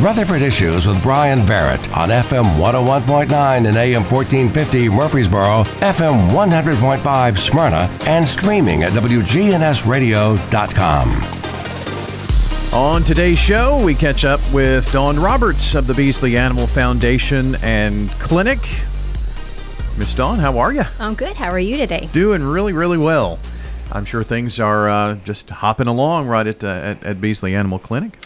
Rutherford Issues with Brian Barrett on FM 101.9 and AM 1450 Murfreesboro, FM 100.5 Smyrna, and streaming at WGNSradio.com. On today's show, we catch up with Dawn Roberts of the Beasley Animal Foundation and Clinic. Miss Dawn, how are you? I'm good. How are you today? Doing really, really well. I'm sure things are uh, just hopping along right at, uh, at, at Beasley Animal Clinic.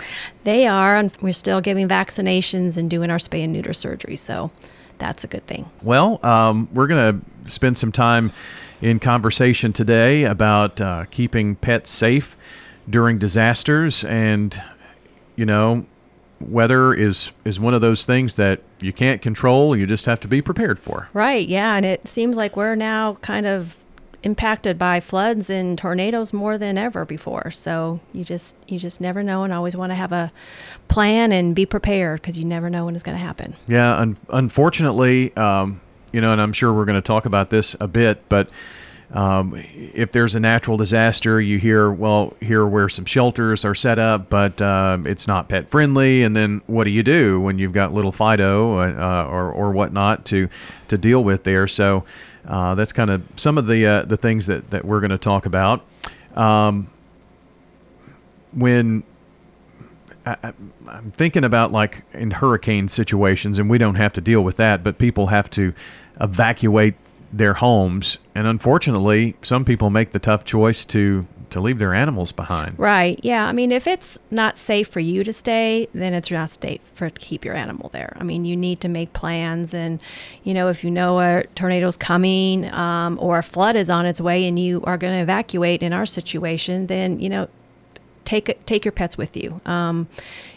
They are. and We're still giving vaccinations and doing our spay and neuter surgery, so that's a good thing. Well, um, we're going to spend some time in conversation today about uh, keeping pets safe during disasters, and you know, weather is is one of those things that you can't control. You just have to be prepared for. Right. Yeah, and it seems like we're now kind of impacted by floods and tornadoes more than ever before. So you just you just never know, and always want to have a plan and be prepared because you never know when it's going to happen. Yeah, un- unfortunately, um, you know, and I'm sure we're going to talk about this a bit, but um, if there's a natural disaster, you hear, well, here where some shelters are set up, but um, it's not pet friendly. And then what do you do when you've got little Fido uh, or, or whatnot to, to deal with there? So uh, that's kind of some of the, uh, the things that, that we're going to talk about. Um, when I, am thinking about like in hurricane situations, and we don't have to deal with that, but people have to evacuate their homes, and unfortunately, some people make the tough choice to to leave their animals behind. Right. Yeah. I mean, if it's not safe for you to stay, then it's not safe for to keep your animal there. I mean, you need to make plans, and you know, if you know a tornado's coming um, or a flood is on its way, and you are going to evacuate. In our situation, then you know, take take your pets with you. Um,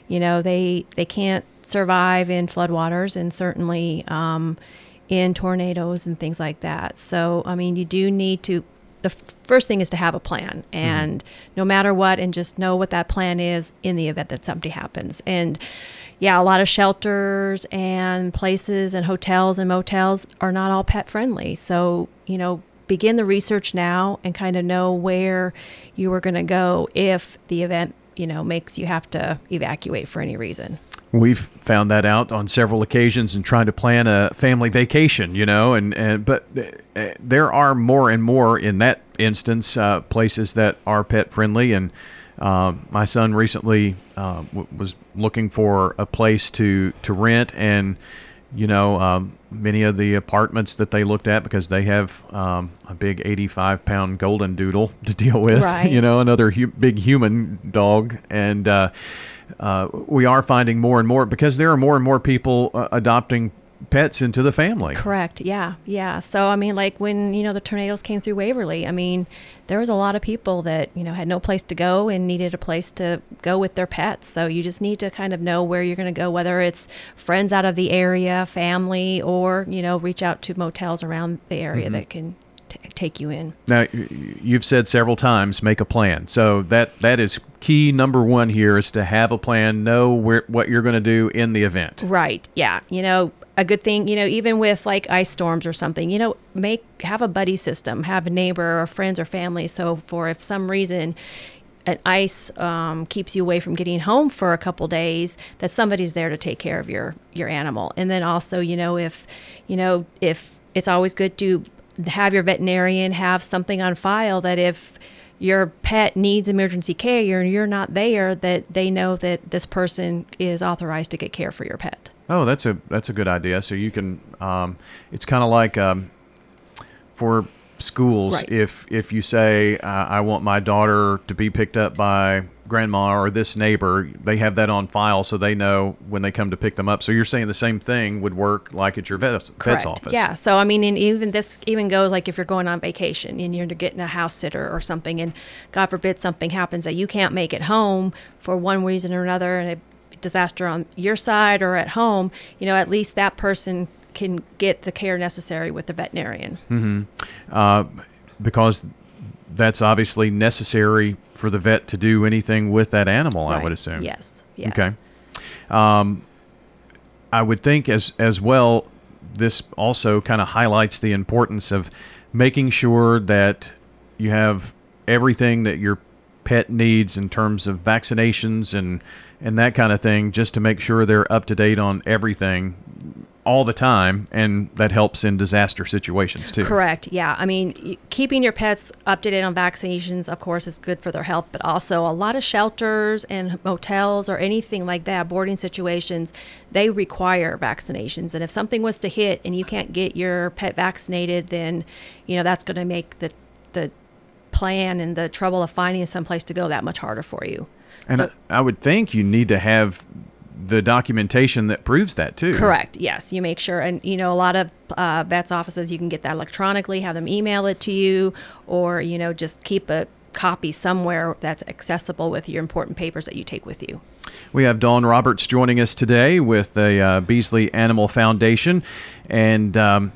you know, they they can't survive in floodwaters, and certainly. Um, in tornadoes and things like that. So, I mean, you do need to. The f- first thing is to have a plan, mm-hmm. and mm-hmm. no matter what, and just know what that plan is in the event that something happens. And yeah, a lot of shelters and places and hotels and motels are not all pet friendly. So, you know, begin the research now and kind of know where you are going to go if the event, you know, makes you have to evacuate for any reason. We've found that out on several occasions and trying to plan a family vacation, you know, and, and but uh, there are more and more in that instance uh, places that are pet friendly. And uh, my son recently uh, w- was looking for a place to to rent, and you know, um, many of the apartments that they looked at because they have um, a big 85 pound golden doodle to deal with, right. you know, another hu- big human dog, and uh, uh, we are finding more and more because there are more and more people uh, adopting pets into the family. Correct. Yeah. Yeah. So I mean like when, you know, the tornadoes came through Waverly, I mean, there was a lot of people that, you know, had no place to go and needed a place to go with their pets. So you just need to kind of know where you're going to go whether it's friends out of the area, family or, you know, reach out to motels around the area mm-hmm. that can take you in. Now, you've said several times, make a plan. So that that is key number one here is to have a plan, know where what you're going to do in the event. Right. Yeah. You know, a good thing, you know, even with like ice storms or something, you know, make have a buddy system, have a neighbor or friends or family. So for if some reason an ice um, keeps you away from getting home for a couple days that somebody's there to take care of your your animal and then also you know if you know if it's always good to have your veterinarian have something on file that if your pet needs emergency care and you're not there that they know that this person is authorized to get care for your pet. Oh that's a that's a good idea. So you can um, it's kind of like um, for schools right. if if you say uh, I want my daughter to be picked up by grandma or this neighbor they have that on file so they know when they come to pick them up. So you're saying the same thing would work like at your vet's, vet's office. Yeah. So I mean and even this even goes like if you're going on vacation and you're getting a house sitter or something and God forbid something happens that you can't make it home for one reason or another and a disaster on your side or at home you know at least that person can get the care necessary with the veterinarian. Mm-hmm. Uh, because that's obviously necessary for the vet to do anything with that animal. Right. I would assume. Yes. Yes. Okay. Um, I would think as as well. This also kind of highlights the importance of making sure that you have everything that your pet needs in terms of vaccinations and and that kind of thing, just to make sure they're up to date on everything all the time, and that helps in disaster situations too. Correct. Yeah. I mean, keeping your pets up to date on vaccinations, of course, is good for their health, but also a lot of shelters and motels or anything like that, boarding situations, they require vaccinations. And if something was to hit and you can't get your pet vaccinated, then, you know, that's going to make the, the plan and the trouble of finding some place to go that much harder for you. And So- I, I would think you need to have the documentation that proves that too. Correct. Yes, you make sure, and you know, a lot of uh, vets offices you can get that electronically, have them email it to you, or you know, just keep a copy somewhere that's accessible with your important papers that you take with you. We have Dawn Roberts joining us today with the uh, Beasley Animal Foundation, and um,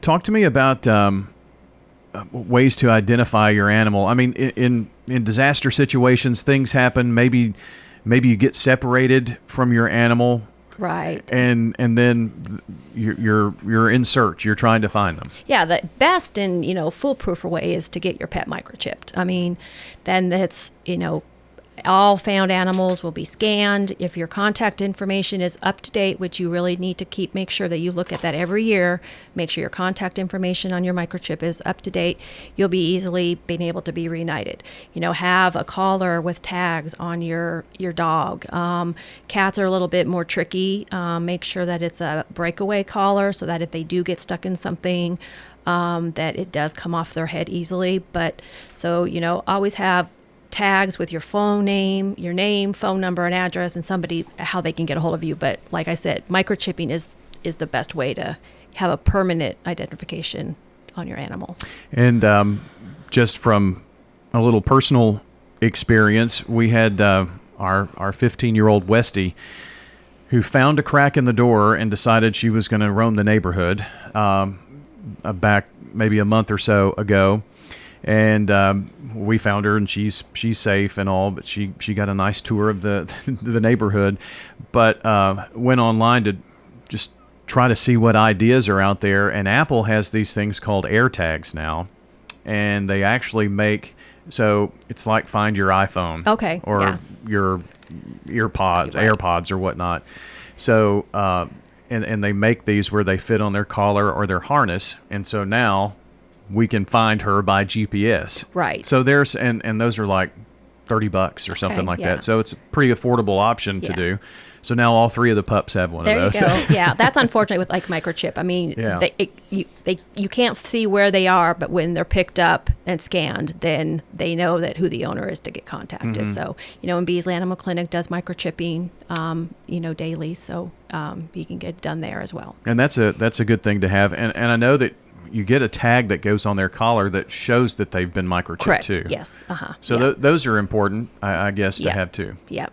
talk to me about um, ways to identify your animal. I mean, in, in in disaster situations, things happen. Maybe maybe you get separated from your animal, Right. and and then you're you're, you're in search. You're trying to find them. Yeah, the best and you know foolproof way is to get your pet microchipped. I mean, then that's you know all found animals will be scanned. If your contact information is up to date, which you really need to keep, make sure that you look at that every year. Make sure your contact information on your microchip is up to date. You'll be easily being able to be reunited. You know, have a collar with tags on your your dog. Um, cats are a little bit more tricky. Um, make sure that it's a breakaway collar so that if they do get stuck in something, um, that it does come off their head easily. But so you know, always have tags with your phone name, your name, phone number, and address, and somebody how they can get a hold of you. But like I said, microchipping is is the best way to have a permanent identification on your animal. And um, just from a little personal experience, we had uh, our our 15 year old Westie who found a crack in the door and decided she was going to roam the neighborhood um, uh, back maybe a month or so ago. And um, we found her, and she's she's safe and all, but she she got a nice tour of the the neighborhood, but uh, went online to just try to see what ideas are out there. And Apple has these things called AirTags now, and they actually make so it's like find your iPhone, Okay, or yeah. your earpods, Right. AirPods, or whatnot. So, uh, and and they make these where they fit on their collar or their harness, and so now we can find her by GPS. Right. So there's and and those are like thirty bucks or something like yeah. that. So it's a pretty affordable option to do. So now all three of the pups have one There you of those. go. yeah, that's unfortunate with like microchip. I mean, Yeah. they, it, you they you can't see where they are, but when they're picked up and scanned, then they know that who the owner is to get contacted. Mm-hmm. So you know, and Beasley Animal Clinic does microchipping, um, you know, daily, so um, you can get done there as well. And that's a that's a good thing to have. And and I know that you get a tag that goes on their collar that shows that they've been microchipped Correct. too. Yes. Uh huh. So th- those are important, I, I guess, to Yeah. have too. Yep.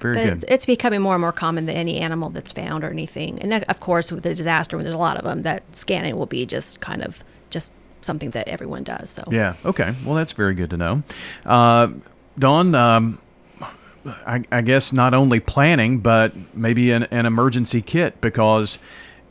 Very But good. it's, it's becoming more and more common than any animal that's found or anything. And of course, with the disaster, when there's a lot of them, that scanning will be just kind of just something that everyone does. So Yeah. Okay. Well, that's very good to know. Uh, Dawn, um, I, I guess not only planning, but maybe an, an emergency kit because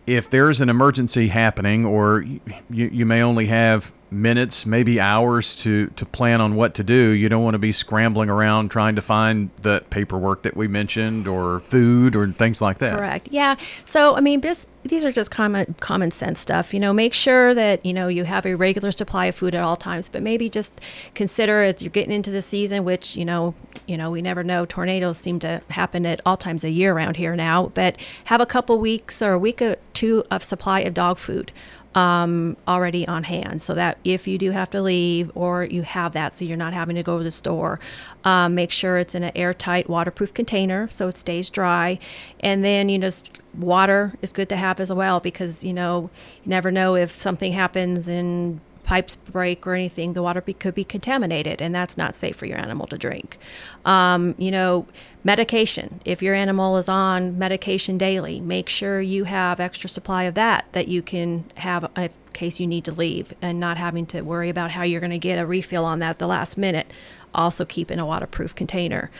if there's an emergency happening, or you, you may only have minutes, maybe hours to, to plan on what to do, you don't want to be scrambling around trying to find the paperwork that we mentioned or food or things like that. Correct. Yeah. So I mean, just these are just common common sense stuff. You know, make sure that you know you have a regular supply of food at all times, but maybe just consider as you're getting into the season, which you know, you know, we never know. Tornadoes seem to happen at all times of year around here now, but have a couple weeks or a week or two of supply of dog food um, already on hand. So that if you do have to leave or you have that so you're not having to go to the store um, make sure it's in an airtight waterproof container so it stays dry. And then you know water is good to have as well because you know you never know if something happens and pipes break or anything the water be, could be contaminated and that's not safe for your animal to drink. Um, you know medication. If your animal is on medication daily make sure you have extra supply of that that you can have in case you need to leave and not having to worry about how you're going to get a refill on that at the last minute. Also keep in a waterproof container.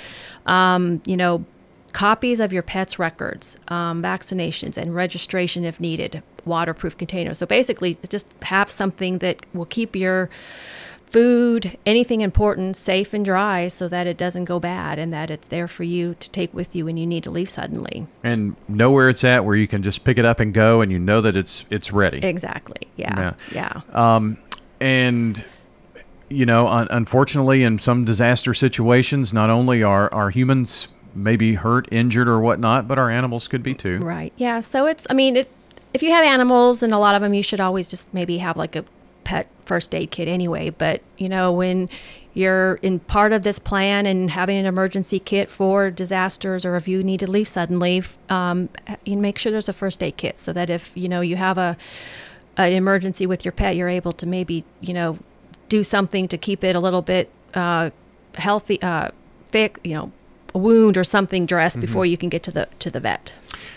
Um, you know copies of your pet's records, um, vaccinations, and registration if needed, waterproof container. So basically, just have something that will keep your food, anything important, safe and dry so that it doesn't go bad and that it's there for you to take with you when you need to leave suddenly. And know where it's at where you can just pick it up and go and you know that it's it's ready. Exactly. Yeah. Yeah. Um, and you know, un- unfortunately, in some disaster situations, not only are, are humans maybe hurt, injured, or whatnot, but our animals could be too. Right. Yeah. So it's, I mean, it, if you have animals and a lot of them, you should always just maybe have like a pet first aid kit anyway. But, you know, when you're in part of this plan and having an emergency kit for disasters or if you need to leave suddenly, um, you make sure there's a first aid kit so that if, you know, you have a, an emergency with your pet, you're able to maybe, you know, do something to keep it a little bit uh, healthy, uh, thick, you know, a wound or something dressed mm-hmm. before you can get to the to the vet.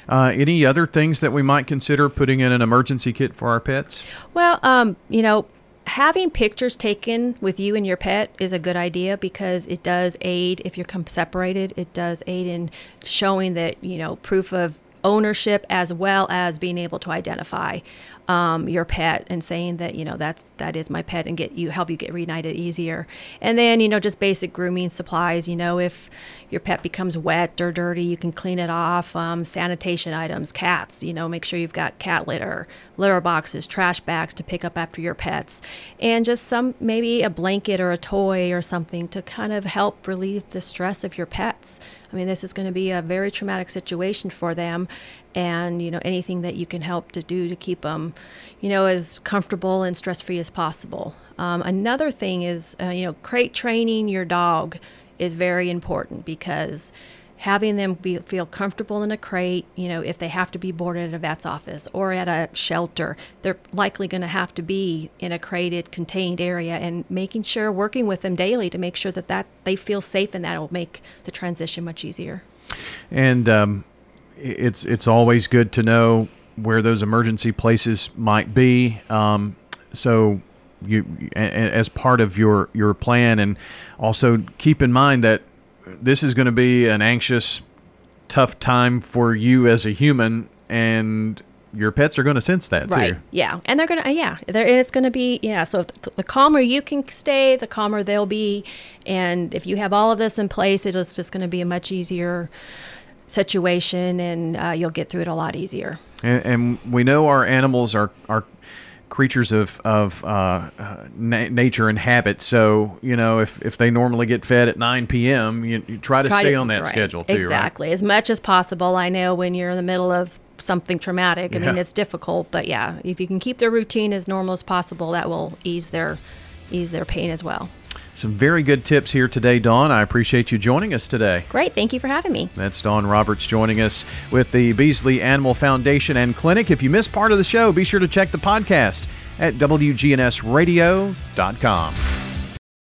Uh, any other things that we might consider putting in an emergency kit for our pets? Well, um, you know, having pictures taken with you and your pet is a good idea because it does aid if you're separated. It does aid in showing that you know proof of ownership as well as being able to identify um, your pet and saying that you know that's that is my pet and get you help you get reunited easier. And then you know just basic grooming supplies you know if your pet becomes wet or dirty you can clean it off um, sanitation items cats you know make sure you've got cat litter litter boxes trash bags to pick up after your pets. And just some maybe a blanket or a toy or something to kind of help relieve the stress of your pets. I mean this is going to be a very traumatic situation for them and you know anything that you can help to do to keep them you know as comfortable and stress free as possible. Um, another thing is uh, you know crate training your dog is very important because having them be, feel comfortable in a crate you know if they have to be boarded at a vet's office or at a shelter they're likely going to have to be in a crated contained area and making sure working with them daily to make sure that, that they feel safe and that will make the transition much easier. And um, it's it's always good to know where those emergency places might be. Um, so you as part of your your plan, and also keep in mind that this is going to be an anxious, tough time for you as a human, and your pets are going to sense that right. too. Yeah, and they're going to yeah, they're, it's going to be yeah. So the, the calmer you can stay, the calmer they'll be, and if you have all of this in place, it is just going to be a much easier situation and uh, you'll get through it a lot easier. And, and, we know our animals are, are creatures of, of uh, na- nature and habit. So, you know, if, if they normally get fed at 9 p.m., you, you try to try stay to, on that right. schedule too, Exactly. Right? As much as possible. I know when you're in the middle of something traumatic, I yeah. mean, it's difficult, but yeah, if you can keep their routine as normal as possible, that will ease their ease their pain as well. Some very good tips here today, Dawn. I appreciate you joining us today. Great. Thank you for having me. That's Dawn Roberts joining us with the Beasley Animal Foundation and Clinic. If you missed part of the show, be sure to check the podcast at WGNSradio.com.